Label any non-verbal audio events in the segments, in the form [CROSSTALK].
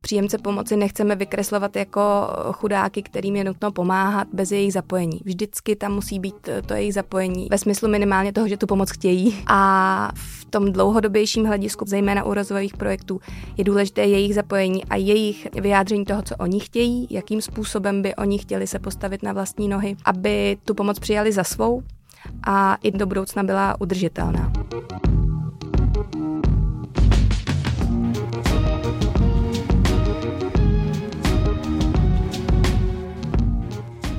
Příjemce pomoci nechceme vykreslovat jako chudáky, kterým je nutno pomáhat bez jejich zapojení. Vždycky tam musí být to jejich zapojení ve smyslu minimálně toho, že tu pomoc chtějí. A v tom dlouhodobějším hledisku, zejména u rozvojových projektů, je důležité jejich zapojení a jejich vyjádření toho, co oni chtějí, jakým způsobem by oni chtěli se postavit na vlastní nohy, aby tu pomoc přijali za svou a i do budoucna byla udržitelná.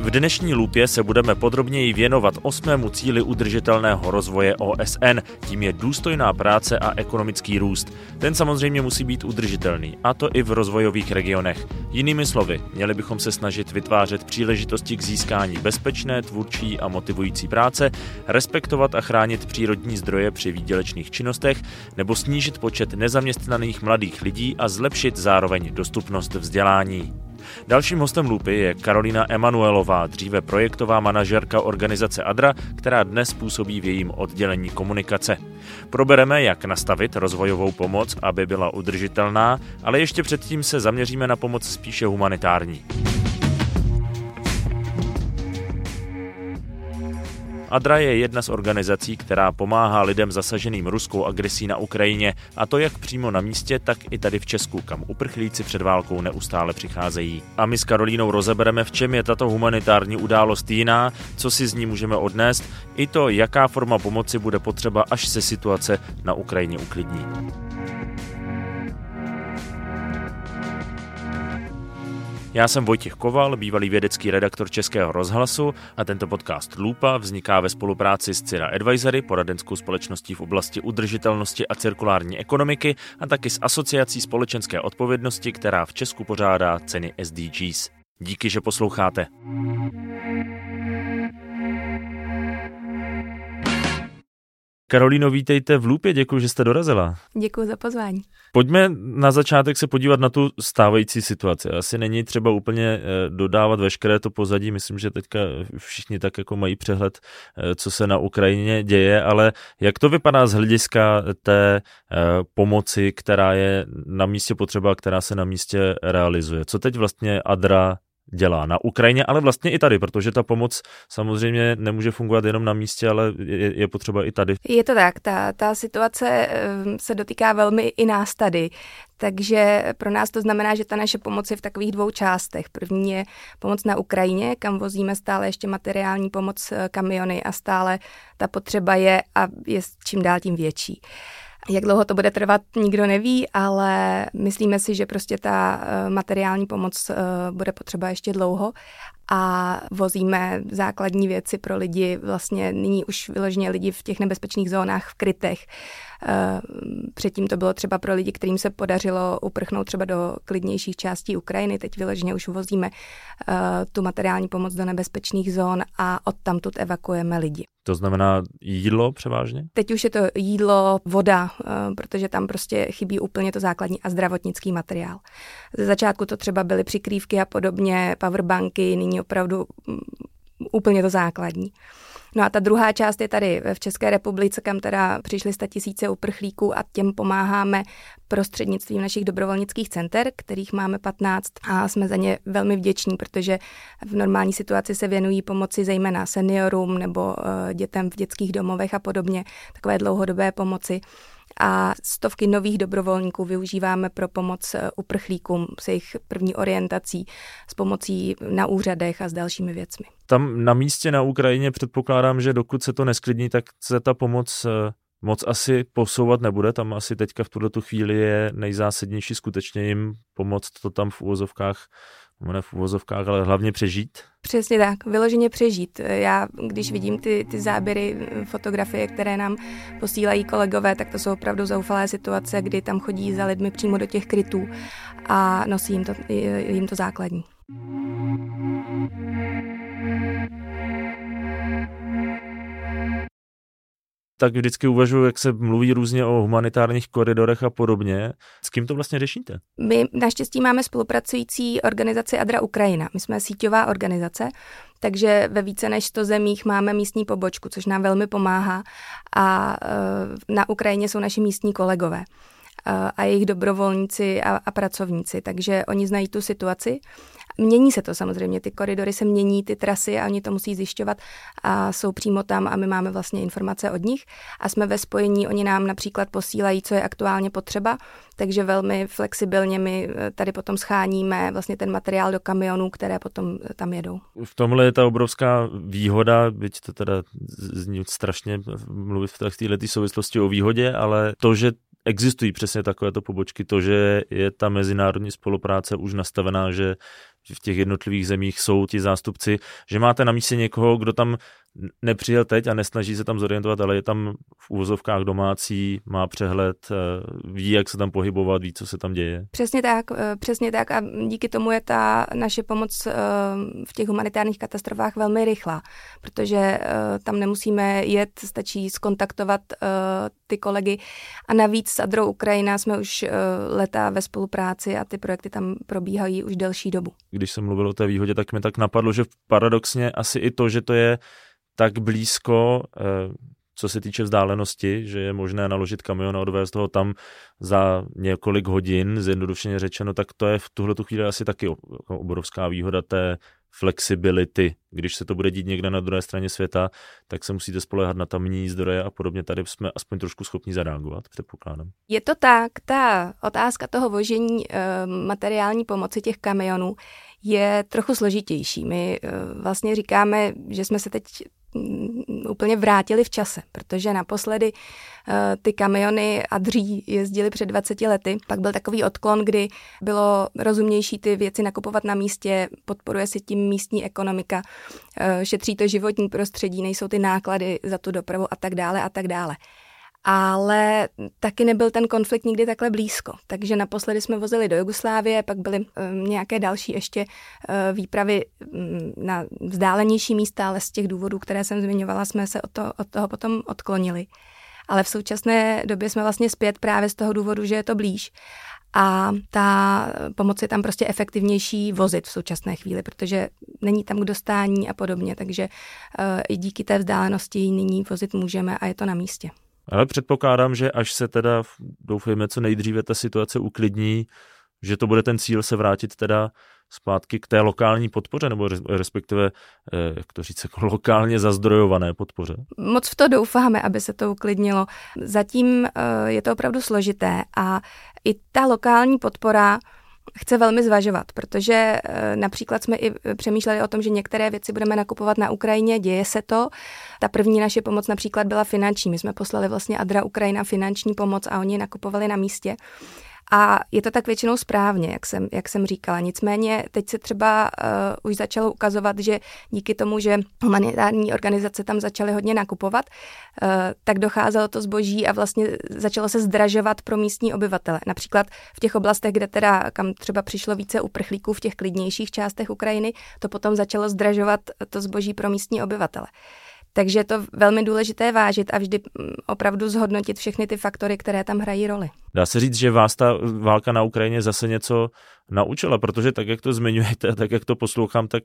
V dnešní lupě se budeme podrobněji věnovat osmému cíli udržitelného rozvoje OSN, tím je důstojná práce a ekonomický růst. Ten samozřejmě musí být udržitelný, a to i v rozvojových regionech. Jinými slovy, měli bychom se snažit vytvářet příležitosti k získání bezpečné, tvůrčí a motivující práce, respektovat a chránit přírodní zdroje při výdělečných činnostech nebo snížit počet nezaměstnaných mladých lidí a zlepšit zároveň dostupnost vzdělání. Dalším hostem Lupy je Karolina Emanuelová, dříve projektová manažerka organizace ADRA, která dnes působí v jejím oddělení komunikace. Probereme, jak nastavit rozvojovou pomoc, aby byla udržitelná, ale ještě předtím se zaměříme na pomoc spíše humanitární. ADRA je jedna z organizací, která pomáhá lidem zasaženým ruskou agresí na Ukrajině, a to jak přímo na místě, tak i tady v Česku, kam uprchlíci před válkou neustále přicházejí. A my s Karolínou rozebereme, v čem je tato humanitární událost jiná, co si z ní můžeme odnést, i to, jaká forma pomoci bude potřeba, až se situace na Ukrajině uklidní. Já jsem Vojtěch Koval, bývalý vědecký redaktor Českého rozhlasu a tento podcast Lupa vzniká ve spolupráci s Cira Advisory, poradenskou společností v oblasti udržitelnosti a cirkulární ekonomiky a taky s Asociací společenské odpovědnosti, která v Česku pořádá ceny SDGs. Díky, že posloucháte. Karolíno, vítejte v Lupě, děkuji, že jste dorazila. Děkuji za pozvání. Pojďme na začátek se podívat na tu stávající situaci. Asi není třeba úplně eh, dodávat veškeré to pozadí, myslím, že teďka všichni tak jako mají přehled, eh, co se na Ukrajině děje, ale jak to vypadá z hlediska té eh, pomoci, která je na místě potřeba, která se na místě realizuje? Co teď vlastně Adra dělá na Ukrajině, ale vlastně i tady, protože ta pomoc samozřejmě nemůže fungovat jenom na místě, ale je, je potřeba i tady. Je to tak, ta, ta situace ehm, se dotýká velmi i nás tady, takže pro nás to znamená, že ta naše pomoc je v takových dvou částech. První je pomoc na Ukrajině, kam vozíme stále ještě materiální pomoc eh, kamiony a stále ta potřeba je a je čím dál tím větší. Jak dlouho to bude trvat, nikdo neví, ale myslíme si, že prostě ta eh, materiální pomoc eh, bude potřeba ještě dlouho a vozíme základní věci pro lidi, vlastně nyní už vyloženě lidi v těch nebezpečných zónách, v krytech. Eh, předtím to bylo třeba pro lidi, kterým se podařilo uprchnout třeba do klidnějších částí Ukrajiny. Teď vyloženě už vozíme tu materiální pomoc do nebezpečných zón a odtamtud evakuujeme lidi. To znamená jídlo převážně? Teď už je to jídlo, voda, eh, protože tam prostě chybí úplně to základní a zdravotnický materiál. Ze začátku to třeba byly přikrývky a podobně, powerbanky, nyní opravdu mm, úplně to základní. No a ta druhá část je tady v České republice, kam teda přišly sta tisíce uprchlíků a těm pomáháme prostřednictvím našich dobrovolnických center, kterých máme 15 a jsme za ně velmi vděční, protože v normální situaci se věnují pomoci zejména seniorům nebo eh, dětem v dětských domovech a podobně, takové dlouhodobé pomoci a stovky nových dobrovolníků využíváme pro pomoc eh, uprchlíkům s jejich první orientací, s pomocí na úřadech a s dalšími věcmi. Tam na místě na Ukrajině předpokládám, že dokud se to nesklidní, tak se ta pomoc eh, moc asi posouvat nebude. Tam asi teďka v tuto chvíli je nejzásadnější skutečně jim pomoct to tam v úvozovkách ne v uvozovkách, ale hlavně přežít? Přesně tak, vyloženě přežít. Já, když vidím ty, ty záběry, fotografie, které nám posílají kolegové, tak to jsou opravdu zoufalé situace, kdy tam chodí za lidmi přímo do těch krytů a nosí jim to, jim to základní. Tak vždycky uvažuji, jak se mluví různě o humanitárních koridorech a podobně. S kým to vlastně řešíte? My naštěstí máme spolupracující organizaci Adra Ukrajina. My jsme síťová organizace, takže ve více než 100 zemích máme místní pobočku, což nám velmi pomáhá a e, na Ukrajině jsou naši místní kolegové a jejich dobrovolníci a, a pracovníci, takže oni znají tu situaci. Mění se to samozřejmě, ty koridory se mění, ty trasy a oni to musí zjišťovat a jsou přímo tam a my máme vlastně informace od nich a jsme ve spojení, oni nám například posílají, co je aktuálně potřeba, takže velmi flexibilně my eh, tady potom scháníme vlastně ten materiál do kamionů, které potom eh, tam jedou. V tomhle je ta obrovská výhoda, byť to teda zní strašně mluvit v této souvislosti o výhodě, ale to, že existují přesně takovéto pobočky, to, že je ta mezinárodní spolupráce už nastavená, že v těch jednotlivých zemích jsou ti zástupci, že máte na místě někoho, kdo tam nepřijel teď a nesnaží se tam zorientovat, ale je tam v úvozovkách domácí, má přehled, eh, ví, jak se tam pohybovat, ví, co se tam děje. Přesně tak, eh, přesně tak a díky tomu je ta naše pomoc eh, v těch humanitárních katastrofách velmi rychlá, protože tam nemusíme jet, stačí skontaktovat ty kolegy a navíc s Adrou Ukrajina jsme už leta ve spolupráci a ty projekty tam probíhají už delší dobu. Když jsem mluvil o té výhodě, tak mi tak napadlo, že paradoxně asi i to, že to je tak blízko, eh, co se týče vzdálenosti, že je možné naložit kamion a odvést ho tam za několik hodin, zjednodušeně řečeno, tak to je v tuhle chvíli asi taky jako obrovská výhoda té flexibility. Když se to bude dít někde na druhé straně světa, tak se musíte spolehat na tamní zdroje a podobně. Tady jsme aspoň trošku schopni zareagovat, předpokládám. Je to tak, ta otázka toho vožení e, materiální pomoci těch kamionů je trochu složitější. My e, vlastně říkáme, že jsme se teď Mm, úplně vrátili v čase, protože naposledy uh, ty kamiony a dří jezdili před 20 lety. Pak byl takový odklon, kdy bylo rozumnější ty věci nakupovat na místě, podporuje si tím místní ekonomika, uh, šetří to životní prostředí, nejsou ty náklady za tu dopravu a tak dále a tak dále ale taky nebyl ten konflikt nikdy takhle blízko. Takže naposledy jsme vozili do Jugoslávie, pak byly um, nějaké další ještě uh, výpravy um, na vzdálenější místa, ale z těch důvodů, které jsem zmiňovala, jsme se od, to, od toho potom odklonili. Ale v současné době jsme vlastně zpět právě z toho důvodu, že je to blíž. A ta pomoc je tam prostě efektivnější vozit v současné chvíli, protože není tam kdo stání a podobně, takže uh, i díky té vzdálenosti nyní vozit můžeme a je to na místě. Ale předpokládám, že až se teda, doufejme, co nejdříve ta situace uklidní, že to bude ten cíl se vrátit teda zpátky k té lokální podpoře, nebo respektive, eh, jak to říct, jako lokálně zazdrojované podpoře? Moc v to doufáme, aby se to uklidnilo. Zatím eh, je to opravdu složité a i ta lokální podpora chce velmi zvažovat, protože eh, například jsme i přemýšleli o tom, že některé věci budeme nakupovat na Ukrajině, děje se to. Ta první naše pomoc například byla finanční. My jsme poslali vlastně Adra Ukrajina finanční pomoc a oni nakupovali na místě. A je to tak většinou správně, jak jsem, jak jsem říkala. Nicméně teď se třeba uh, už začalo ukazovat, že díky tomu, že humanitární organizace tam začaly hodně nakupovat, uh, tak docházelo to zboží a vlastně začalo se zdražovat pro místní obyvatele. Například v těch oblastech, kde teda kam třeba přišlo více uprchlíků v těch klidnějších částech Ukrajiny, to potom začalo zdražovat to zboží pro místní obyvatele. Takže je to velmi důležité vážit a vždy mm, opravdu zhodnotit všechny ty faktory, které tam hrají roli. Dá se říct, že vás ta válka na Ukrajině zase něco naučila, protože tak, jak to zmiňujete, tak, jak to poslouchám, tak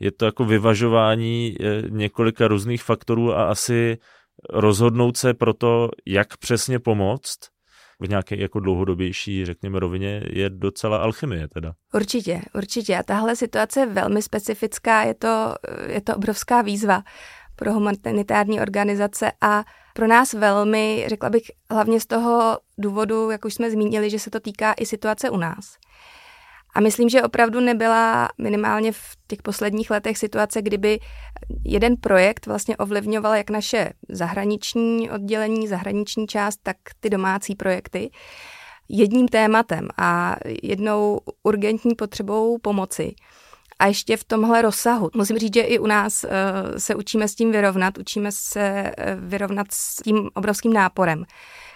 je to jako vyvažování eh, několika různých faktorů a asi rozhodnout se pro to, jak přesně pomoct v nějaké jako dlouhodobější, řekněme, rovině, je docela alchymie teda. Určitě, určitě. A tahle situace je velmi specifická, je to, je to obrovská výzva pro humanitární organizace a pro nás velmi, řekla bych, hlavně z toho důvodu, jak už jsme zmínili, že se to týká i situace u nás. A myslím, že opravdu nebyla minimálně v těch posledních letech situace, kdyby jeden projekt vlastně ovlivňoval jak naše zahraniční oddělení, zahraniční část, tak ty domácí projekty jedním tématem a jednou urgentní potřebou pomoci a ještě v tomhle rozsahu. Musím říct, že i u nás uh, se učíme s tím vyrovnat, učíme se uh, vyrovnat s tím obrovským náporem,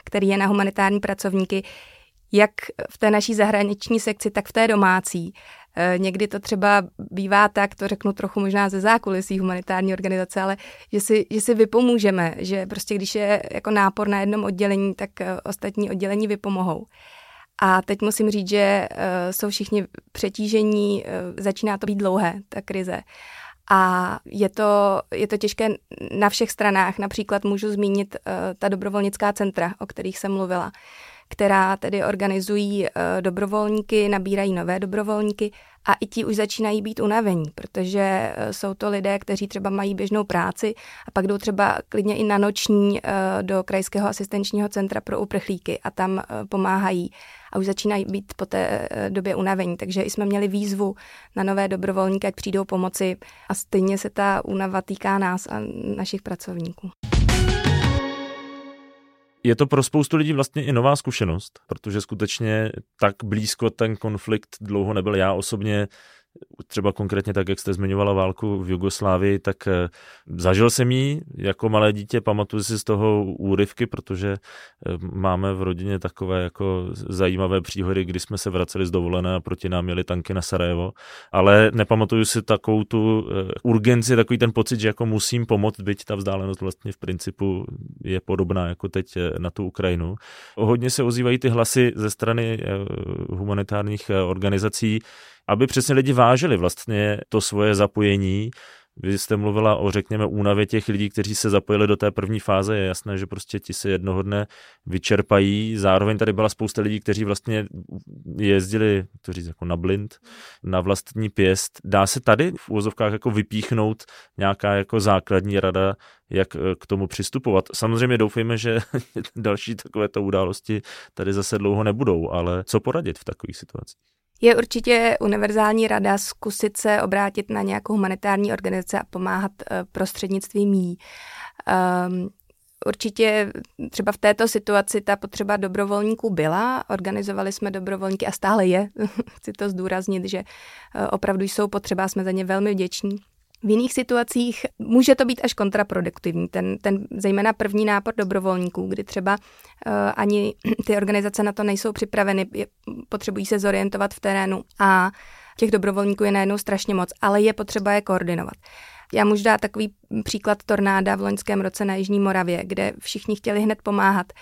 který je na humanitární pracovníky. jak v té naší zahraniční sekci, tak v té domácí. Eh, někdy to třeba bývá tak, to řeknu trochu možná ze zákulisí humanitární organizace, ale že si, že si vypomůžeme, že prostě když je jako nápor na jednom oddělení, tak eh, ostatní oddělení vypomohou. A teď musím říct, že uh, jsou všichni přetížení, uh, začíná to být dlouhé, ta krize. A je to, je to těžké na všech stranách. Například můžu zmínit uh, ta dobrovolnická centra, o kterých jsem mluvila která tedy organizují eh, dobrovolníky, nabírají nové dobrovolníky a i ti už začínají být unavení, protože eh, jsou to lidé, kteří třeba mají běžnou práci a pak jdou třeba klidně i na noční eh, do Krajského asistenčního centra pro uprchlíky a tam pomáhají a už začínají být po té době unavení. Takže jsme měli výzvu na nové dobrovolníky, ať přijdou pomoci a stejně se ta únava týká nás a našich pracovníků. Je to pro spoustu lidí vlastně i nová zkušenost, protože skutečně tak blízko ten konflikt dlouho nebyl. Já osobně třeba konkrétně tak, jak jste zmiňovala válku v Jugoslávii, tak eh, zažil jsem ji jako malé dítě, pamatuju si z toho úryvky, protože eh, máme v rodině takové jako zajímavé příhody, kdy jsme se vraceli z dovolené a proti nám měli tanky na Sarajevo, ale nepamatuju si takovou tu eh, urgenci, takový ten pocit, že jako musím pomoct, byť ta vzdálenost vlastně v principu je podobná jako teď na tu Ukrajinu. Hodně se ozývají ty hlasy ze strany humanitárních organizací, aby přesně lidi vážili vlastně to svoje zapojení. Vy jste mluvila o, řekněme, únavě těch lidí, kteří se zapojili do té první fáze. Je jasné, že prostě ti se jednoho dne vyčerpají. Zároveň tady byla spousta lidí, kteří vlastně jezdili, to říct, jako na blind, na vlastní pěst. Dá se tady v úvozovkách jako vypíchnout nějaká jako základní rada, jak eh, k tomu přistupovat. Samozřejmě doufejme, že [LAUGHS] další takovéto události tady zase dlouho nebudou, ale co poradit v takových situacích? Je určitě univerzální rada zkusit se obrátit na nějakou humanitární organizaci a pomáhat eh, prostřednictvím jí. Um, Určitě třeba v této situaci ta potřeba dobrovolníků byla, organizovali jsme dobrovolníky a stále je, [LAUGHS] chci to zdůraznit, že eh, opravdu jsou potřeba, jsme za ně velmi vděční. V jiných situacích může to být až kontraproduktivní, ten, ten zejména první nápor dobrovolníků, kdy třeba uh, ani [CLEARS THROAT] ty organizace na to nejsou připraveny, je, potřebují se zorientovat v terénu a těch dobrovolníků je najednou strašně moc, ale je potřeba je koordinovat. Já můžu dát takový příklad tornáda v loňském roce na Jižní Moravě, kde všichni chtěli hned pomáhat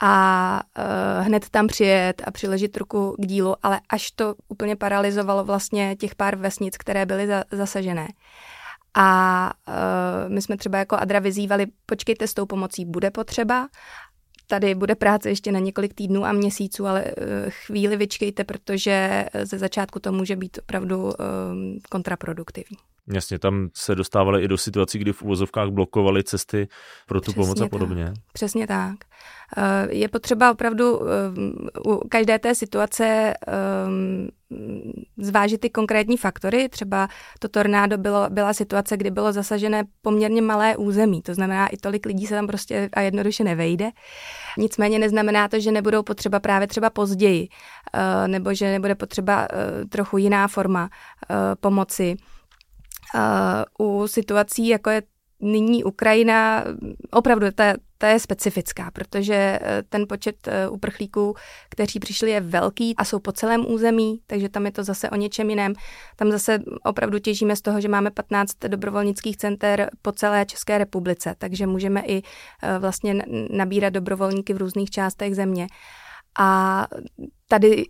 a uh, hned tam přijet a přiležit ruku k dílu, ale až to úplně paralizovalo vlastně těch pár vesnic, které byly za, zasažené. A uh, my jsme třeba jako Adra vyzývali, počkejte s tou pomocí, bude potřeba, tady bude práce ještě na několik týdnů a měsíců, ale uh, chvíli vyčkejte, protože ze začátku to může být opravdu uh, kontraproduktivní. Jasně, tam se dostávali i do situací, kdy v uvozovkách blokovali cesty pro tu Přesně pomoc a podobně. Tak. Přesně tak. Eh, je potřeba opravdu eh, u každé té situace eh, zvážit ty konkrétní faktory. Třeba to tornádo bylo, byla situace, kdy bylo zasažené poměrně malé území, to znamená, i tolik lidí se tam prostě a jednoduše nevejde. Nicméně neznamená to, že nebudou potřeba právě třeba později, nebo že nebude potřeba trochu jiná forma pomoci. U situací, jako je nyní Ukrajina, opravdu ta, ta je specifická, protože eh, ten počet eh, uprchlíků, kteří přišli, je velký a jsou po celém území, takže tam je to zase o něčem jiném. Tam zase opravdu těžíme z toho, že máme 15 dobrovolnických center po celé České republice, takže můžeme i eh, vlastně nabírat dobrovolníky v různých částech země. A tady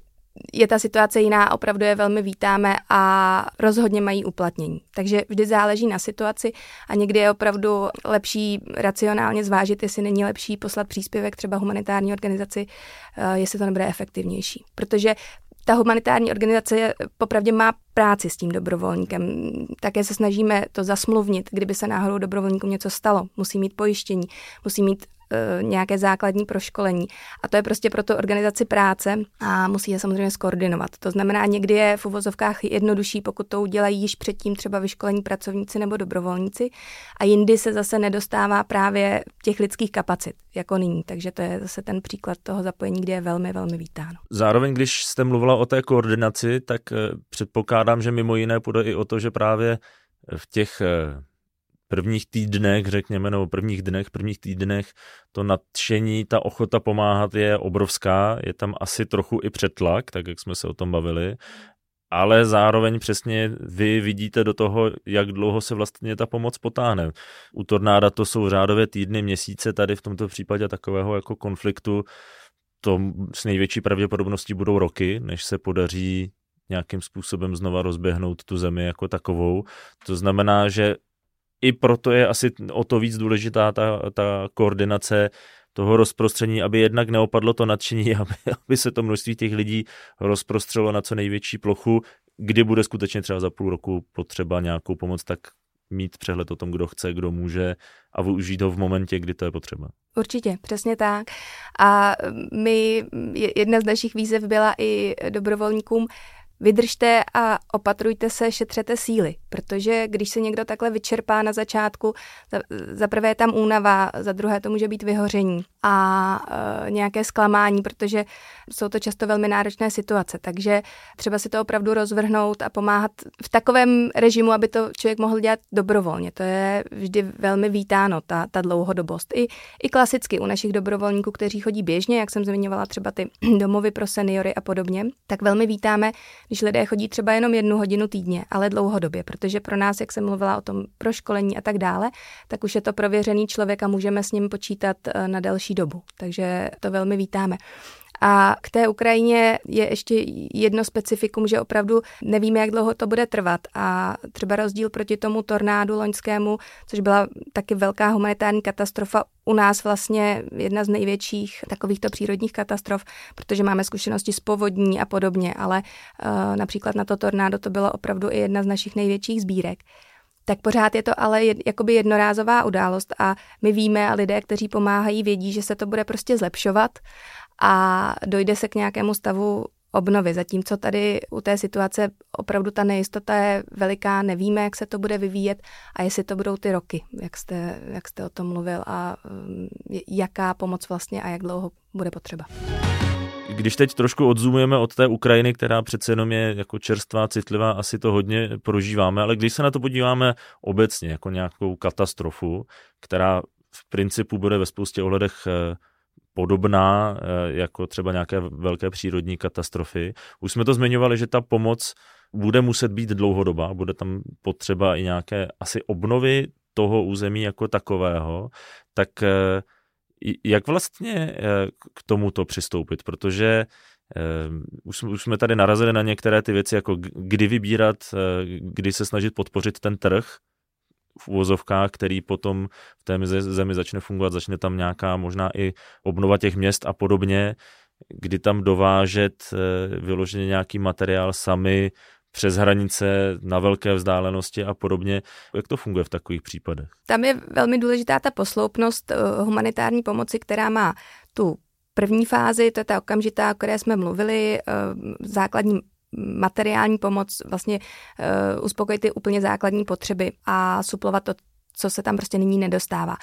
je ta situace jiná, opravdu je velmi vítáme a rozhodně mají uplatnění. Takže vždy záleží na situaci a někdy je opravdu lepší racionálně zvážit, jestli není lepší poslat příspěvek třeba humanitární organizaci, eh, jestli to nebude efektivnější. Protože ta humanitární organizace popravdě má práci s tím dobrovolníkem. Také se snažíme to zasmluvnit, kdyby se náhodou dobrovolníkům něco stalo. Musí mít pojištění, musí mít nějaké základní proškolení. A to je prostě pro tu organizaci práce a musí je samozřejmě skoordinovat. To znamená, někdy je v uvozovkách jednodušší, pokud to udělají již předtím třeba vyškolení pracovníci nebo dobrovolníci a jindy se zase nedostává právě těch lidských kapacit, jako nyní. Takže to je zase ten příklad toho zapojení, kde je velmi, velmi vítáno. Zároveň, když jste mluvila o té koordinaci, tak e, předpokládám, že mimo jiné půjde i o to, že právě v těch e, prvních týdnech, řekněme, nebo prvních dnech, prvních týdnech to nadšení, ta ochota pomáhat je obrovská, je tam asi trochu i přetlak, tak jak jsme se o tom bavili, ale zároveň přesně vy vidíte do toho, jak dlouho se vlastně ta pomoc potáhne. U tornáda to jsou řádově týdny, měsíce, tady v tomto případě takového jako konfliktu to s největší pravděpodobností budou roky, než se podaří nějakým způsobem znova rozběhnout tu zemi jako takovou. To znamená, že i proto je asi o to víc důležitá ta, ta koordinace toho rozprostření, aby jednak neopadlo to nadšení, [LAUGHS] aby, aby se to množství těch lidí rozprostřelo na co největší plochu, kdy bude skutečně třeba za půl roku potřeba nějakou pomoc, tak mít přehled o tom, kdo chce, kdo může a využít ho v momentě, kdy to je potřeba. Určitě, přesně tak. A my, jedna z našich výzev byla i dobrovolníkům vydržte a opatrujte se, šetřete síly, protože když se někdo takhle vyčerpá na začátku, za, za prvé je tam únava, za druhé to může být vyhoření a e, nějaké zklamání, protože jsou to často velmi náročné situace, takže třeba si to opravdu rozvrhnout a pomáhat v takovém režimu, aby to člověk mohl dělat dobrovolně. To je vždy velmi vítáno, ta, ta dlouhodobost. I, I klasicky u našich dobrovolníků, kteří chodí běžně, jak jsem zmiňovala třeba ty [CLEARS THROAT] domovy pro seniory a podobně, tak velmi vítáme, když lidé chodí třeba jenom jednu hodinu týdně, ale dlouhodobě, protože pro nás, jak jsem mluvila o tom proškolení a tak dále, tak už je to prověřený člověk a můžeme s ním počítat eh, na delší dobu. Takže to velmi vítáme. A k té Ukrajině je ještě jedno specifikum, že opravdu nevíme, jak dlouho to bude trvat. A třeba rozdíl proti tomu tornádu loňskému, což byla taky velká humanitární katastrofa, u nás vlastně jedna z největších takovýchto přírodních katastrof, protože máme zkušenosti s povodní a podobně, ale uh, například na to tornádo to bylo opravdu i jedna z našich největších sbírek. Tak pořád je to ale jed, jakoby jednorázová událost a my víme a lidé, kteří pomáhají, vědí, že se to bude prostě zlepšovat a dojde se k nějakému stavu obnovy. Zatímco tady u té situace opravdu ta nejistota je veliká, nevíme, jak se to bude vyvíjet a jestli to budou ty roky, jak jste, jak jste o tom mluvil a um, jaká pomoc vlastně a jak dlouho bude potřeba. Když teď trošku odzumujeme od té Ukrajiny, která přece jenom je jako čerstvá, citlivá, asi to hodně prožíváme, ale když se na to podíváme obecně jako nějakou katastrofu, která v principu bude ve spoustě ohledech eh, podobná eh, jako třeba nějaké velké přírodní katastrofy. Už jsme to zmiňovali, že ta pomoc bude muset být dlouhodobá, bude tam potřeba i nějaké asi obnovy toho území jako takového, tak eh, jak vlastně eh, k tomuto přistoupit, protože už, už jsme tady narazili na některé ty věci, jako kdy vybírat, kdy se snažit podpořit ten trh, v úvozovkách, který potom v té zemi začne fungovat, začne tam nějaká možná i obnova těch měst a podobně, kdy tam dovážet eh, vyloženě nějaký materiál sami přes hranice na velké vzdálenosti a podobně. Jak to funguje v takových případech? Tam je velmi důležitá ta posloupnost eh, humanitární pomoci, která má tu první fázi, to je ta okamžitá, o které jsme mluvili, eh, základní materiální pomoc, vlastně uh, uspokojit ty úplně základní potřeby a suplovat to, co se tam prostě nyní nedostává.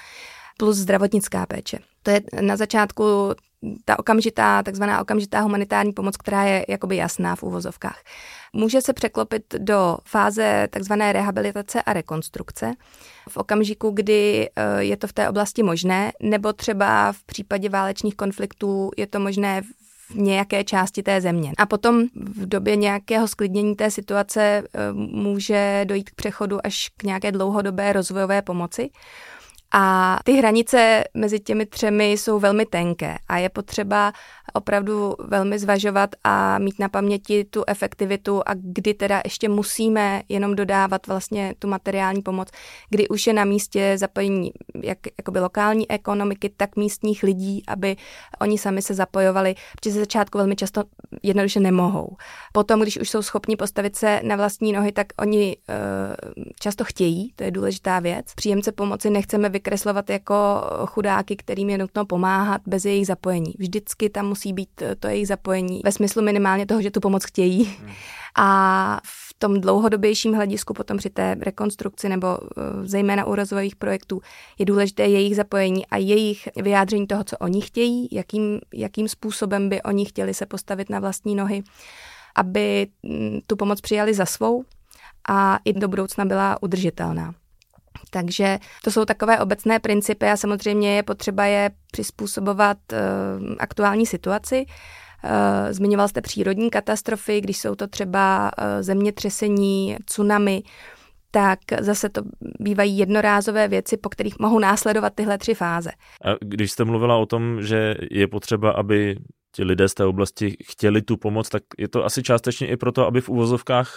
Plus zdravotnická péče. To je na začátku ta okamžitá, takzvaná okamžitá humanitární pomoc, která je jakoby jasná v úvozovkách. Může se překlopit do fáze takzvané rehabilitace a rekonstrukce v okamžiku, kdy eh, je to v té oblasti možné, nebo třeba v případě válečných konfliktů je to možné v nějaké části té země. A potom v době nějakého sklidnění té situace eh, může dojít k přechodu až k nějaké dlouhodobé rozvojové pomoci. A ty hranice mezi těmi třemi jsou velmi tenké a je potřeba opravdu velmi zvažovat a mít na paměti tu efektivitu a kdy teda ještě musíme jenom dodávat vlastně tu materiální pomoc, kdy už je na místě zapojení jak jakoby lokální ekonomiky, tak místních lidí, aby oni sami se zapojovali, protože ze začátku velmi často jednoduše nemohou. Potom, když už jsou schopni postavit se na vlastní nohy, tak oni uh, často chtějí, to je důležitá věc. Příjemce pomoci nechceme vykreslovat jako chudáky, kterým je nutno pomáhat bez jejich zapojení. Vždycky tam musí být to jejich zapojení ve smyslu minimálně toho, že tu pomoc chtějí. Hmm. A v tom dlouhodobějším hledisku potom při té rekonstrukci nebo eh, zejména u rozvojových projektů je důležité jejich zapojení a jejich vyjádření toho, co oni chtějí, jakým, jakým způsobem by oni chtěli se postavit na vlastní nohy, aby mm, tu pomoc přijali za svou a i do budoucna byla udržitelná. Takže to jsou takové obecné principy a samozřejmě je potřeba je přizpůsobovat uh, aktuální situaci. Uh, zmiňoval jste přírodní katastrofy, když jsou to třeba uh, zemětřesení, tsunami, tak zase to bývají jednorázové věci, po kterých mohou následovat tyhle tři fáze. A když jste mluvila o tom, že je potřeba, aby ti lidé z té oblasti chtěli tu pomoc, tak je to asi částečně i proto, aby v uvozovkách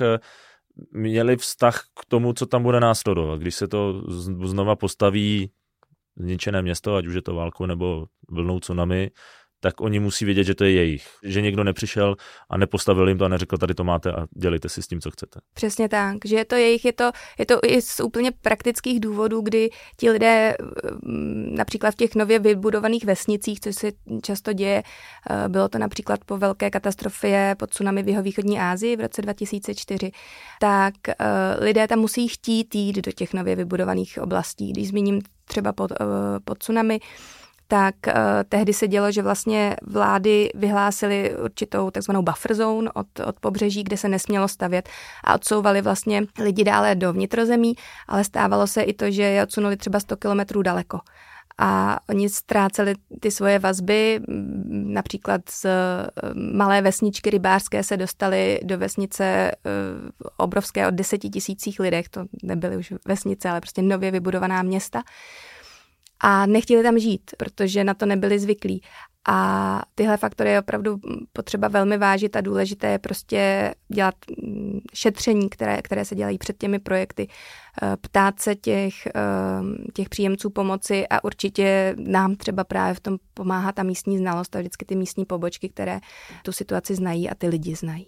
měli vztah k tomu, co tam bude následovat. Když se to znova postaví zničené město, ať už je to válkou nebo vlnou tsunami, tak oni musí vědět, že to je jejich. Že někdo nepřišel a nepostavil jim to a neřekl, tady to máte a dělejte si s tím, co chcete. Přesně tak, že je to jejich, je to, je to i z úplně praktických důvodů, kdy ti lidé mm, například v těch nově vybudovaných vesnicích, což se často děje, eh, bylo to například po velké katastrofě pod tsunami v jeho východní Asii v roce 2004, tak eh, lidé tam musí chtít jít do těch nově vybudovaných oblastí. Když zmíním třeba pod, eh, pod tsunami, tak uh, tehdy se dělo, že vlastně vlády vyhlásily určitou takzvanou buffer zone od, od pobřeží, kde se nesmělo stavět a odsouvali vlastně lidi dále do vnitrozemí, ale stávalo se i to, že je odsunuli třeba 100 kilometrů daleko. A oni ztráceli ty svoje vazby, například z eh, malé vesničky rybářské se dostali do vesnice eh, obrovské od deseti tisících lidech, to nebyly už vesnice, ale prostě nově vybudovaná města a nechtěli tam žít, protože na to nebyli zvyklí. A tyhle faktory je opravdu potřeba velmi vážit a důležité je prostě dělat mm, šetření, které, které se dělají před těmi projekty, eh, ptát se těch, eh, těch příjemců pomoci a určitě nám třeba právě v tom pomáhá ta místní znalost a vždycky ty místní pobočky, které tu situaci znají a ty lidi znají.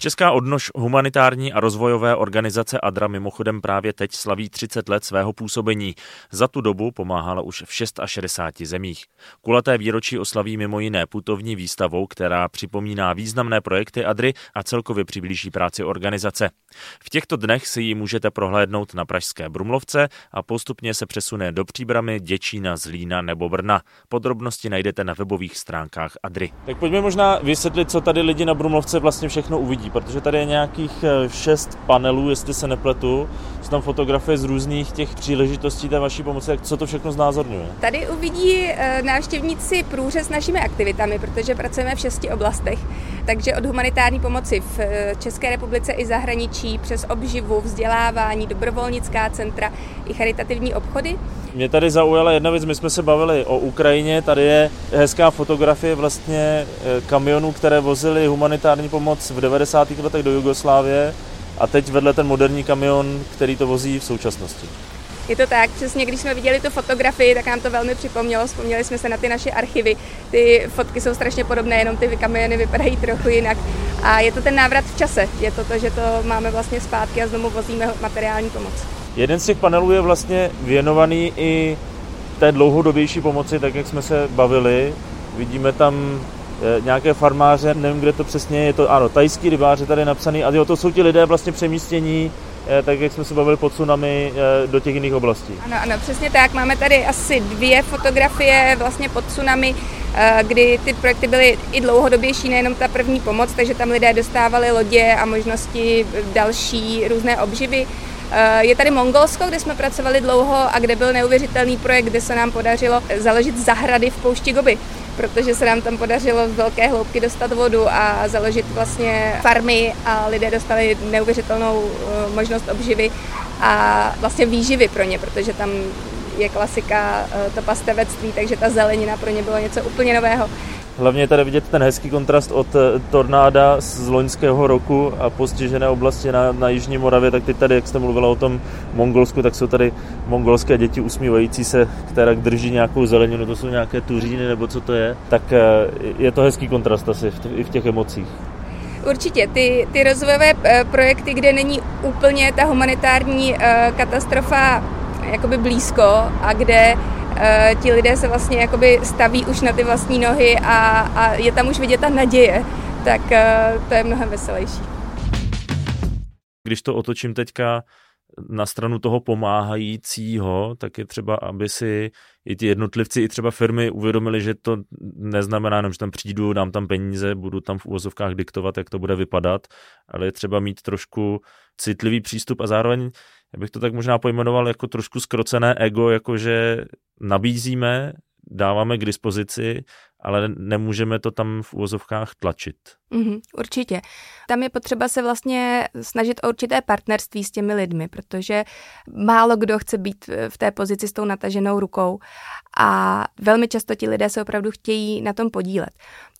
Česká odnož humanitární a rozvojové organizace ADRA mimochodem právě teď slaví 30 let svého působení. Za tu dobu pomáhala už v 660 zemích. Kulaté výročí oslaví mimo jiné putovní výstavou, která připomíná významné projekty ADRY a celkově přiblíží práci organizace. V těchto dnech si ji můžete prohlédnout na Pražské Brumlovce a postupně se přesune do Příbramy, Děčína, Zlína nebo Brna. Podrobnosti najdete na webových stránkách ADRY. Tak pojďme možná vysvětlit, co tady lidi na Brumlovce vlastně všechno uvidí protože tady je nějakých eh, šest panelů, jestli se nepletu. Jsou tam fotografie z různých těch příležitostí té vaší pomoci. Co to všechno znázorňuje? Tady uvidí eh, návštěvníci průřez s našimi aktivitami, protože pracujeme v šesti oblastech. Takže od humanitární pomoci v eh, České republice i zahraničí, přes obživu, vzdělávání, dobrovolnická centra i charitativní obchody. Mě tady zaujala jedna věc, my jsme se bavili o Ukrajině, tady je hezká fotografie vlastně kamionů, které vozily humanitární pomoc v 90 letech do Jugoslávie a teď vedle ten moderní kamion, který to vozí v současnosti. Je to tak, přesně když jsme viděli tu fotografii, tak nám to velmi připomnělo, vzpomněli jsme se na ty naše archivy. Ty fotky jsou strašně podobné, jenom ty kamiony vypadají trochu jinak. A je to ten návrat v čase, je to to, že to máme vlastně zpátky a znovu vozíme materiální pomoc. Jeden z těch panelů je vlastně věnovaný i té dlouhodobější pomoci, tak jak jsme se bavili. Vidíme tam nějaké farmáře, nevím, kde to přesně je, to ano, tajský rybáři tady napsaný, a jo, to jsou ti lidé vlastně přemístění, eh, tak jak jsme se bavili pod tsunami, eh, do těch jiných oblastí. Ano, ano, přesně tak. Máme tady asi dvě fotografie vlastně pod tsunami, kdy ty projekty byly i dlouhodobější, nejenom ta první pomoc, takže tam lidé dostávali lodě a možnosti další různé obživy. Je tady Mongolsko, kde jsme pracovali dlouho a kde byl neuvěřitelný projekt, kde se nám podařilo založit zahrady v poušti Gobi protože se nám tam podařilo z velké hloubky dostat vodu a založit vlastně farmy a lidé dostali neuvěřitelnou eh, možnost obživy a vlastně výživy pro ně, protože tam je klasika eh, to pastevectví, takže ta zelenina pro ně bylo něco úplně nového. Hlavně je tady vidět ten hezký kontrast od eh, tornáda z loňského roku a postižené oblasti na, na Jižní Moravě, tak teď tady, jak jste mluvila o tom Mongolsku, tak jsou tady mongolské děti usmívající se, které drží nějakou zeleninu, to jsou nějaké tuříny nebo co to je, tak eh, je to hezký kontrast asi i v těch emocích. Určitě, ty, ty rozvojové projekty, kde není úplně ta humanitární katastrofa jakoby blízko a kde Eh, ti lidé se vlastně jakoby staví už na ty vlastní nohy a, a je tam už vidět ta naděje, tak eh, to je mnohem veselější. Když to otočím teďka na stranu toho pomáhajícího, tak je třeba, aby si i ti jednotlivci, i třeba firmy uvědomili, že to neznamená jenom, že tam přijdu, dám tam peníze, budu tam v úvozovkách diktovat, jak to bude vypadat, ale je třeba mít trošku citlivý přístup a zároveň, já bych to tak možná pojmenoval jako trošku skrocené ego, jakože nabízíme, dáváme k dispozici, ale nemůžeme to tam v úvozovkách tlačit. Mm, určitě. Tam je potřeba se vlastně snažit o určité partnerství s těmi lidmi, protože málo kdo chce být v té pozici s tou nataženou rukou a velmi často ti lidé se opravdu chtějí na tom podílet.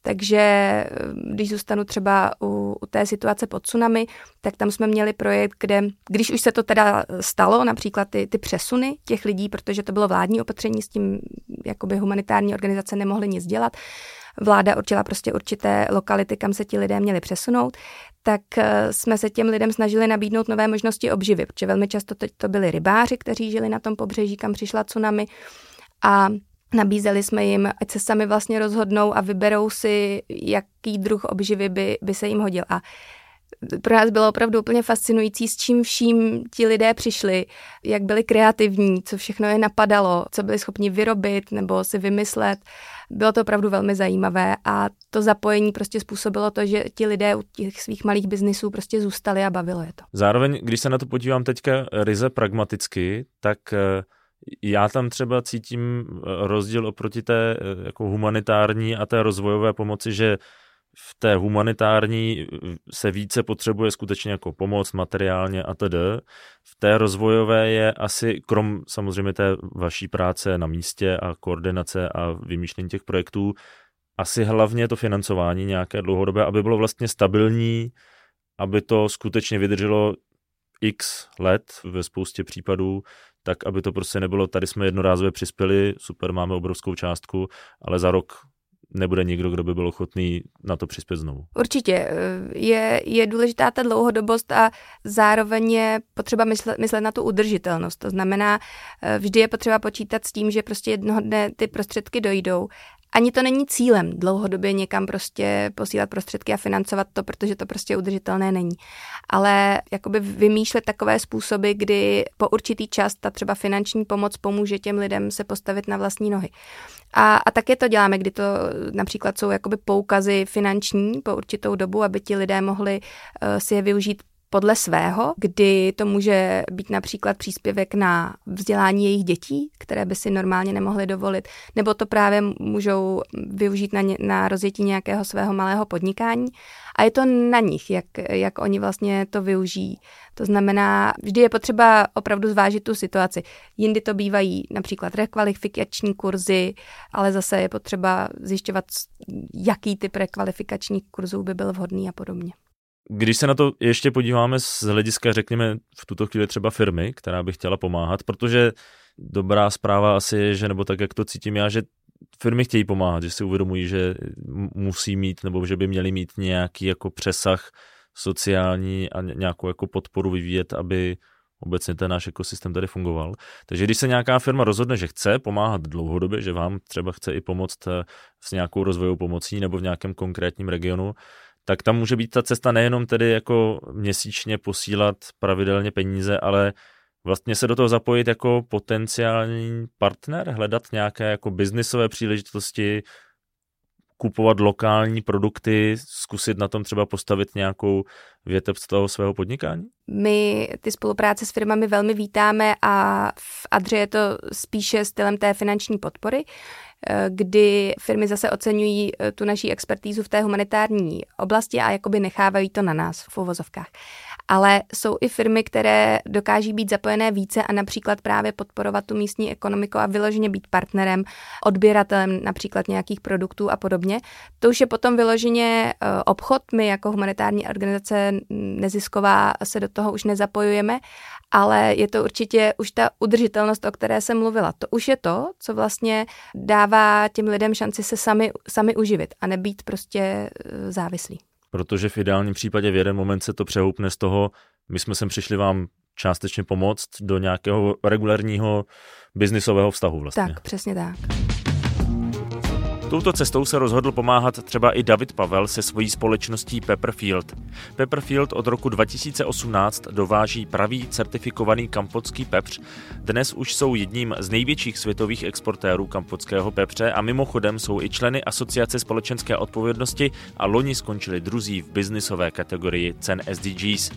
Takže eh, když zůstanu třeba u, u té situace pod tsunami, tak tam jsme měli projekt, kde, když už se to teda stalo, například ty, ty přesuny těch lidí, protože to bylo vládní opatření, s tím jakoby humanitární organizace nemohly nic dělat, vláda určila prostě určité lokality, kam se ti lidé měli přesunout, tak eh, jsme se těm lidem snažili nabídnout nové možnosti obživy, protože velmi často to, to byli rybáři, kteří žili na tom pobřeží, kam přišla tsunami a Nabízeli jsme jim, ať se sami vlastně rozhodnou a vyberou si, jaký druh obživy by, by se jim hodil. A pro nás bylo opravdu úplně fascinující, s čím vším ti lidé přišli, jak byli kreativní, co všechno je napadalo, co byli schopni vyrobit nebo si vymyslet. Bylo to opravdu velmi zajímavé a to zapojení prostě způsobilo to, že ti lidé u těch svých malých biznisů prostě zůstali a bavilo je to. Zároveň, když se na to podívám teďka ryze pragmaticky, tak eh, já tam třeba cítím eh, rozdíl oproti té eh, jako humanitární a té rozvojové pomoci, že v té humanitární eh, se více potřebuje skutečně jako pomoc materiálně a tedy. V té rozvojové je asi, krom samozřejmě té vaší práce na místě a koordinace a vymýšlení těch projektů, asi hlavně to financování nějaké dlouhodobé, aby bylo vlastně stabilní, aby to skutečně vydrželo x let ve spoustě případů, tak aby to prostě nebylo, tady jsme jednorázově přispěli, super, máme obrovskou částku, ale za rok nebude nikdo, kdo by byl ochotný na to přispět znovu. Určitě. Je, je důležitá ta dlouhodobost a zároveň je potřeba myslet, myslet na tu udržitelnost. To znamená, eh, vždy je potřeba počítat s tím, že prostě jednoho dne ty prostředky dojdou ani to není cílem dlouhodobě někam prostě posílat prostředky a financovat to, protože to prostě udržitelné není. Ale jakoby vymýšlet takové způsoby, kdy po určitý čas ta třeba finanční pomoc pomůže těm lidem se postavit na vlastní nohy. A, a také to děláme, kdy to například jsou jakoby poukazy finanční po určitou dobu, aby ti lidé mohli uh, si je využít podle svého, kdy to může být například příspěvek na vzdělání jejich dětí, které by si normálně nemohly dovolit, nebo to právě můžou využít na, ně, na rozjetí nějakého svého malého podnikání. A je to na nich, jak, jak oni vlastně to využijí. To znamená, vždy je potřeba opravdu zvážit tu situaci. Jindy to bývají například rekvalifikační kurzy, ale zase je potřeba zjišťovat, jaký typ rekvalifikačních kurzů by byl vhodný a podobně. Když se na to ještě podíváme z hlediska, řekněme, v tuto chvíli třeba firmy, která by chtěla pomáhat, protože dobrá zpráva asi je, že nebo tak, jak to cítím já, že firmy chtějí pomáhat, že si uvědomují, že musí mít nebo že by měli mít nějaký jako přesah sociální a nějakou jako podporu vyvíjet, aby obecně ten náš ekosystém tady fungoval. Takže když se nějaká firma rozhodne, že chce pomáhat dlouhodobě, že vám třeba chce i pomoct eh, s nějakou rozvojovou pomocí nebo v nějakém konkrétním regionu, tak tam může být ta cesta nejenom tedy jako měsíčně posílat pravidelně peníze, ale vlastně se do toho zapojit jako potenciální partner, hledat nějaké jako biznisové příležitosti, kupovat lokální produkty, zkusit na tom třeba postavit nějakou větev z toho svého podnikání? My ty spolupráce s firmami velmi vítáme a v Adře je to spíše stylem té finanční podpory, kdy firmy zase oceňují eh, tu naší expertízu v té humanitární oblasti a jakoby nechávají to na nás v uvozovkách ale jsou i firmy, které dokáží být zapojené více a například právě podporovat tu místní ekonomiku a vyloženě být partnerem, odběratelem například nějakých produktů a podobně. To už je potom vyloženě eh, obchod. My jako humanitární organizace nezisková se do toho už nezapojujeme, ale je to určitě už ta udržitelnost, o které jsem mluvila. To už je to, co vlastně dává těm lidem šanci se sami, sami uživit a nebýt prostě eh, závislí protože v ideálním případě v jeden moment se to přehoupne z toho, my jsme sem přišli vám částečně pomoct do nějakého regulárního biznisového vztahu vlastně. Tak, přesně tak. Touto cestou se rozhodl pomáhat třeba i David Pavel se svojí společností Pepperfield. Pepperfield od roku 2018 dováží pravý certifikovaný kampotský pepř. Dnes už jsou jedním z největších světových exportérů kampotského pepře a mimochodem jsou i členy Asociace společenské odpovědnosti a loni skončili druzí v biznisové kategorii cen SDGs.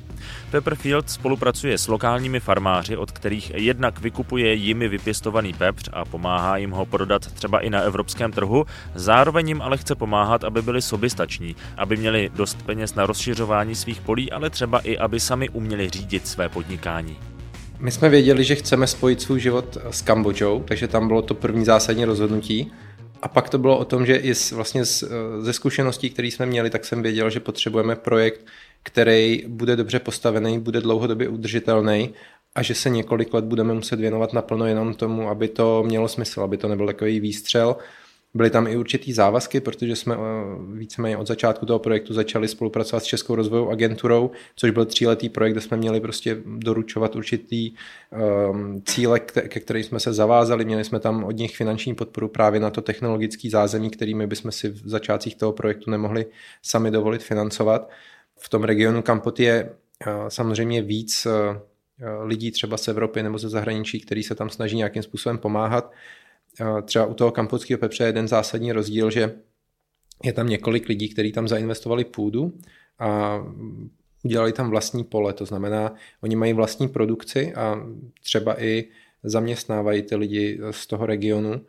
Pepperfield spolupracuje s lokálními farmáři, od kterých jednak vykupuje jimi vypěstovaný pepř a pomáhá jim ho prodat třeba i na evropském trhu, zároveň jim ale chce pomáhat, aby byli soběstační, aby měli dost peněz na rozšiřování svých polí, ale třeba i aby sami uměli řídit své podnikání. My jsme věděli, že chceme spojit svůj život s Kambodžou, takže tam bylo to první zásadní rozhodnutí. A pak to bylo o tom, že i z, vlastně z, ze zkušeností, které jsme měli, tak jsem věděl, že potřebujeme projekt, který bude dobře postavený, bude dlouhodobě udržitelný a že se několik let budeme muset věnovat naplno jenom tomu, aby to mělo smysl, aby to nebyl takový výstřel, Byly tam i určitý závazky, protože jsme eh, víceméně od začátku toho projektu začali spolupracovat s Českou rozvojovou agenturou, což byl tříletý projekt, kde jsme měli prostě doručovat určitý um, cíle, ke kterým jsme se zavázali. Měli jsme tam od nich finanční podporu právě na to technologické zázemí, kterými bychom si v začátcích toho projektu nemohli sami dovolit financovat. V tom regionu Kampot je uh, samozřejmě víc uh, lidí třeba z Evropy nebo ze zahraničí, který se tam snaží nějakým způsobem pomáhat třeba u toho kampotského pepře je jeden zásadní rozdíl, že je tam několik lidí, kteří tam zainvestovali půdu a udělali tam vlastní pole, to znamená, oni mají vlastní produkci a třeba i zaměstnávají ty lidi z toho regionu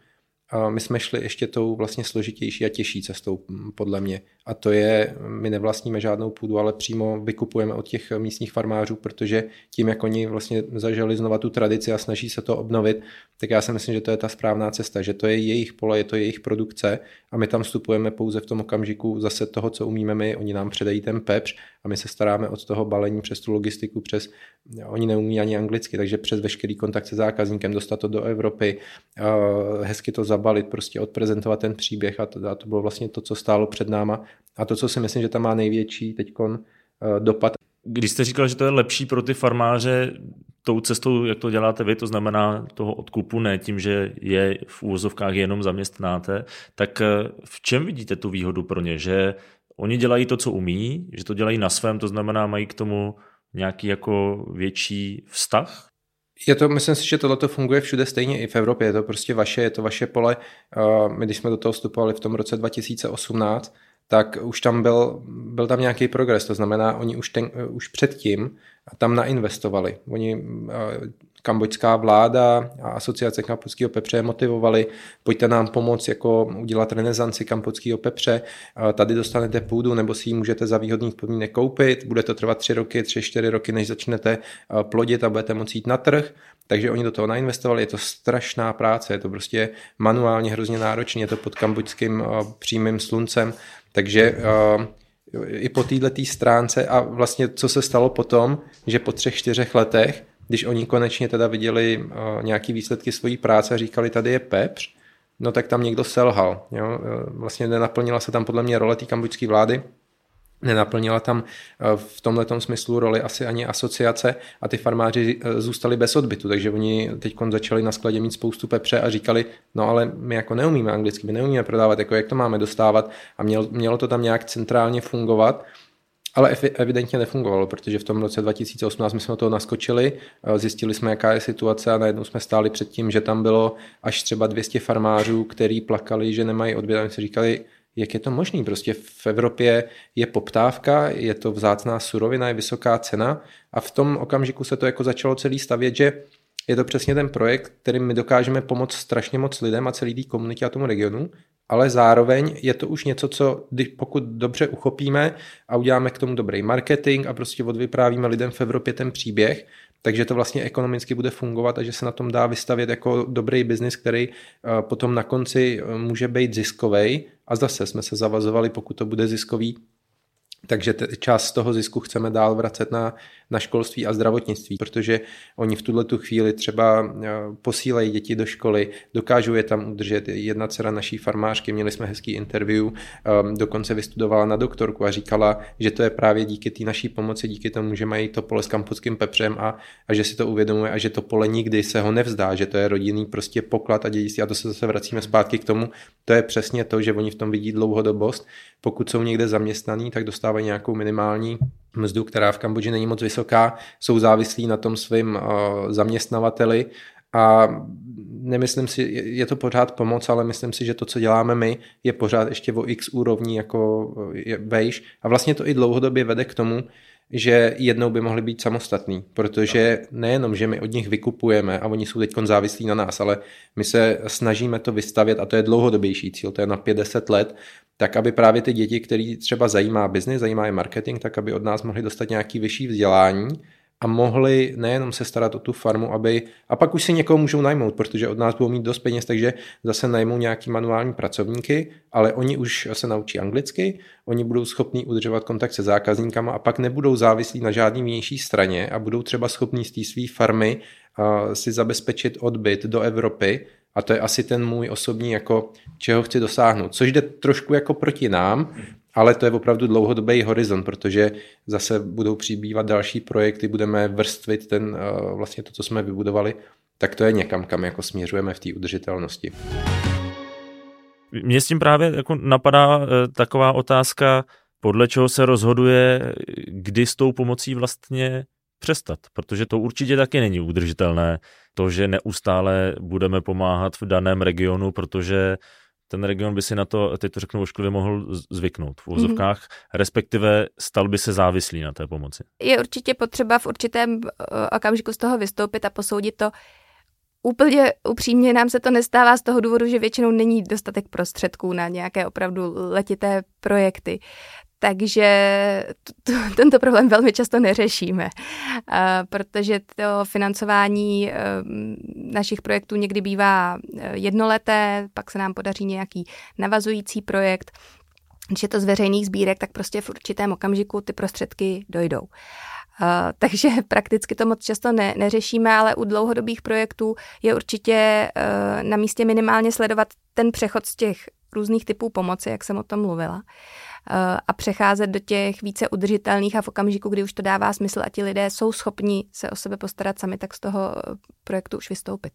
a my jsme šli ještě tou vlastně složitější a těžší cestou, podle mě. A to je, my nevlastníme žádnou půdu, ale přímo vykupujeme od těch místních farmářů, protože tím, jak oni vlastně zažili znova tu tradici a snaží se to obnovit, tak já si myslím, že to je ta správná cesta, že to je jejich pole, je to jejich produkce a my tam vstupujeme pouze v tom okamžiku zase toho, co umíme my, oni nám předají ten pepř a my se staráme od toho balení přes tu logistiku, přes, oni neumí ani anglicky, takže přes veškerý kontakt se zákazníkem dostat to do Evropy, hezky to zabalit, prostě odprezentovat ten příběh a to, a to bylo vlastně to, co stálo před náma a to, co si myslím, že tam má největší teďkon dopad. Když jste říkal, že to je lepší pro ty farmáře tou cestou, jak to děláte vy, to znamená toho odkupu, ne tím, že je v úvozovkách jenom zaměstnáte, tak v čem vidíte tu výhodu pro ně? Že Oni dělají to, co umí, že to dělají na svém, to znamená, mají k tomu nějaký jako větší vztah? Je to, myslím si, že tohle funguje všude stejně i v Evropě. Je to prostě vaše, je to vaše pole. My, když jsme do toho vstupovali v tom roce 2018, tak už tam byl, byl tam nějaký progres, to znamená, oni už, ten, už předtím tam nainvestovali. Oni kambočská vláda a asociace kambočského pepře motivovali, pojďte nám pomoct jako udělat renesanci kambočského pepře, tady dostanete půdu nebo si ji můžete za výhodných podmínek koupit, bude to trvat tři roky, tři, čtyři roky, než začnete plodit a budete moci jít na trh, takže oni do toho nainvestovali, je to strašná práce, je to prostě manuálně hrozně náročné, je to pod kambočským přímým sluncem, takže i po této stránce a vlastně co se stalo potom, že po třech, čtyřech letech když oni konečně teda viděli uh, nějaký výsledky svojí práce a říkali, tady je pepř, no tak tam někdo selhal. Jo? Eh, vlastně nenaplnila se tam podle mě role té kambučské vlády, nenaplnila tam eh, v tomhle smyslu roli asi ani asociace a ty farmáři zůstali bez odbytu, takže oni teď začali na skladě mít spoustu pepře a říkali, no ale my jako neumíme anglicky, my neumíme prodávat, jako jak to máme dostávat a mělo, to tam nějak centrálně fungovat ale evidentně nefungovalo, protože v tom roce 2018 my jsme toho naskočili, zjistili jsme, jaká je situace a najednou jsme stáli před tím, že tam bylo až třeba 200 farmářů, který plakali, že nemají odběr. A my si říkali, jak je to možné? Prostě v Evropě je poptávka, je to vzácná surovina, je vysoká cena a v tom okamžiku se to jako začalo celý stavět, že je to přesně ten projekt, kterým my dokážeme pomoct strašně moc lidem a celý té komunitě a tomu regionu, ale zároveň je to už něco, co pokud dobře uchopíme a uděláme k tomu dobrý marketing a prostě odvyprávíme lidem v Evropě ten příběh, takže to vlastně ekonomicky bude fungovat a že se na tom dá vystavět jako dobrý biznis, který eh, potom na konci eh, může být ziskový. A zase jsme se zavazovali, pokud to bude ziskový, takže část z toho zisku chceme dál vracet na, na školství a zdravotnictví, protože oni v tuhle tu chvíli třeba eh, posílají děti do školy, dokážou je tam udržet. Jedna dcera naší farmářky, měli jsme hezký interview, um, dokonce vystudovala na doktorku a říkala, že to je právě díky té naší pomoci, díky tomu, že mají to pole s kampusským pepřem a, a že si to uvědomuje a že to pole nikdy se ho nevzdá, že to je rodinný prostě poklad a dědictví. A to se zase vracíme zpátky k tomu, to je přesně to, že oni v tom vidí dlouhodobost. Pokud jsou někde zaměstnaní, tak dostávají nějakou minimální mzdu, která v Kambodži není moc vysoká, jsou závislí na tom svým uh, zaměstnavateli. A nemyslím si, je to pořád pomoc, ale myslím si, že to, co děláme my, je pořád ještě o x úrovní jako vejš. A vlastně to i dlouhodobě vede k tomu, že jednou by mohli být samostatní, protože nejenom, že my od nich vykupujeme a oni jsou teď závislí na nás, ale my se snažíme to vystavět a to je dlouhodobější cíl, to je na 50 let, tak aby právě ty děti, který třeba zajímá biznis, zajímá je marketing, tak aby od nás mohli dostat nějaký vyšší vzdělání a mohli nejenom se starat o tu farmu, aby, a pak už si někoho můžou najmout, protože od nás budou mít dost peněz, takže zase najmou nějaký manuální pracovníky, ale oni už se naučí anglicky, oni budou schopní udržovat kontakt se zákazníkama a pak nebudou závislí na žádný vnější straně a budou třeba schopní z té své farmy si zabezpečit odbyt do Evropy a to je asi ten můj osobní, jako čeho chci dosáhnout. Což jde trošku jako proti nám, ale to je opravdu dlouhodobý horizont, protože zase budou přibývat další projekty, budeme vrstvit ten, eh, vlastně to, co jsme vybudovali, tak to je někam, kam jako směřujeme v té udržitelnosti. Mně s tím právě jako napadá eh, taková otázka, podle čeho se rozhoduje, kdy s tou pomocí vlastně přestat, protože to určitě taky není udržitelné, to, že neustále budeme pomáhat v daném regionu, protože ten region by si na to, teď to řeknu ošklivě, mohl zvyknout v úzovkách, mm-hmm. respektive stal by se závislý na té pomoci. Je určitě potřeba v určitém eh, okamžiku z toho vystoupit a posoudit to, Úplně upřímně nám se to nestává z toho důvodu, že většinou není dostatek prostředků na nějaké opravdu letité projekty takže t- t- [LAUGHS] tento problém velmi často neřešíme, protože to financování e, našich projektů někdy bývá e, jednoleté, pak se nám podaří nějaký navazující projekt. Když je to z veřejných sbírek, tak prostě v určitém okamžiku ty prostředky dojdou. Uh, takže [LAUGHS] prakticky to moc často ne, neřešíme, ale u dlouhodobých projektů je určitě uh, na místě minimálně sledovat ten přechod z těch různých typů pomoci, jak jsem o tom mluvila. Eh, a přecházet do těch více udržitelných a v okamžiku, kdy už to dává smysl a ti lidé jsou schopni se o sebe postarat sami, tak z toho eh, projektu už vystoupit.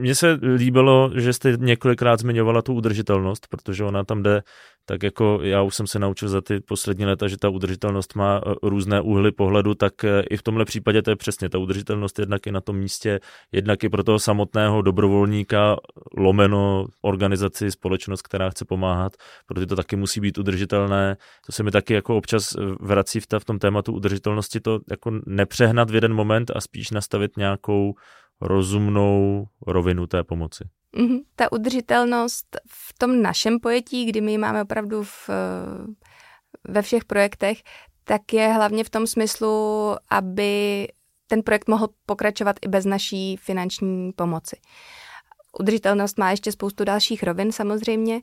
Mně se líbilo, že jste několikrát zmiňovala tu udržitelnost, protože ona tam jde tak jako já už jsem se naučil za ty poslední léta, že ta udržitelnost má eh, různé úhly pohledu, tak eh, i v tomhle případě to je přesně ta udržitelnost jednak je na tom místě, jednak je pro toho samotného dobrovolníka lomeno organizaci, společnost, která chce pomáhat, protože to taky musí být udržitelné. To se mi taky jako občas eh, vrací v, ta, v tom tématu udržitelnosti, to jako nepřehnat v jeden moment a spíš nastavit nějakou rozumnou rovinu té pomoci. Mm-hmm. Ta udržitelnost v tom našem pojetí, kdy my máme opravdu v, ve všech projektech, tak je hlavně v tom smyslu, aby ten projekt mohl pokračovat i bez naší finanční pomoci. Udržitelnost má ještě spoustu dalších rovin samozřejmě,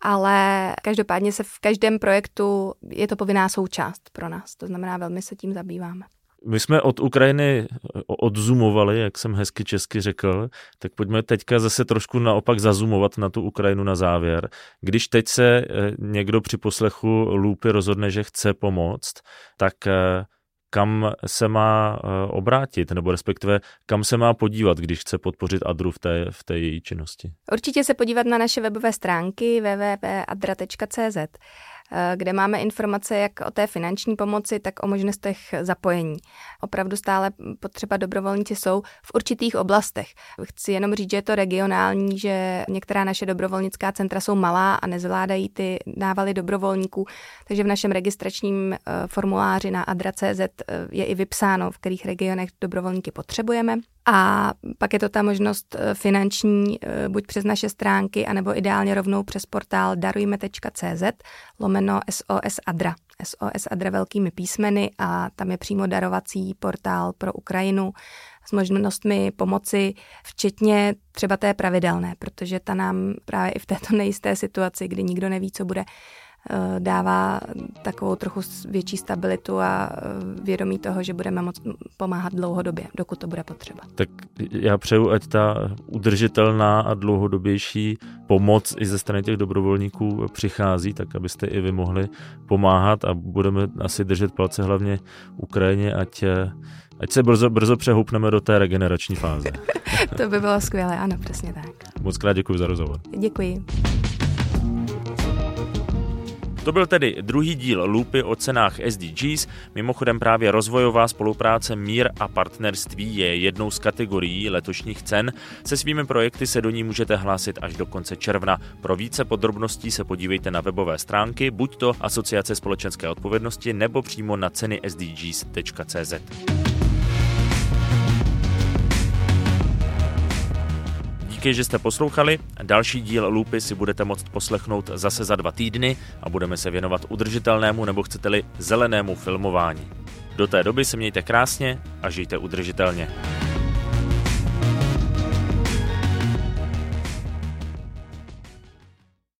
ale každopádně se v každém projektu je to povinná součást pro nás. To znamená, velmi se tím zabýváme. My jsme od Ukrajiny odzumovali, jak jsem hezky česky řekl, tak pojďme teďka zase trošku naopak zazumovat na tu Ukrajinu na závěr. Když teď se eh, někdo při poslechu Lupy rozhodne, že chce pomoct, tak eh, kam se má eh, obrátit, nebo respektive kam se má podívat, když chce podpořit Adru v té, v té její činnosti? Určitě se podívat na naše webové stránky www.adra.cz kde máme informace jak o té finanční pomoci, tak o možnostech zapojení. Opravdu stále potřeba dobrovolníci jsou v určitých oblastech. Chci jenom říct, že je to regionální, že některá naše dobrovolnická centra jsou malá a nezvládají ty návaly dobrovolníků, takže v našem registračním eh, formuláři na adra.cz eh, je i vypsáno, v kterých regionech dobrovolníky potřebujeme. A pak je to ta možnost finanční, buď přes naše stránky, anebo ideálně rovnou přes portál darujme.cz lomeno SOS Adra. SOS Adra velkými písmeny a tam je přímo darovací portál pro Ukrajinu s možnostmi pomoci, včetně třeba té pravidelné, protože ta nám právě i v této nejisté situaci, kdy nikdo neví, co bude, Eh, dává takovou trochu větší stabilitu a eh, vědomí toho, že budeme moc pomáhat dlouhodobě, dokud to bude potřeba. Tak já přeju, ať ta udržitelná a dlouhodobější pomoc i ze strany těch dobrovolníků přichází, tak abyste i vy mohli pomáhat a budeme asi držet palce hlavně Ukrajině, ať eh, Ať se brzo, brzo přehoupneme do té regenerační fáze. [LAUGHS] to by bylo skvělé, ano, přesně tak. Moc krát děkuji za rozhovor. Děkuji. To byl tedy druhý díl Lupy o cenách SDGs. Mimochodem právě rozvojová spolupráce Mír a partnerství je jednou z kategorií letošních cen. Se svými projekty se do ní můžete hlásit až do konce června. Pro více podrobností se podívejte na webové stránky buď to Asociace společenské odpovědnosti nebo přímo na ceny sdgs.cz. Díky, že jste poslouchali. Další díl Lupy si budete moct poslechnout zase za dva týdny a budeme se věnovat udržitelnému nebo chcete-li zelenému filmování. Do té doby se mějte krásně a žijte udržitelně.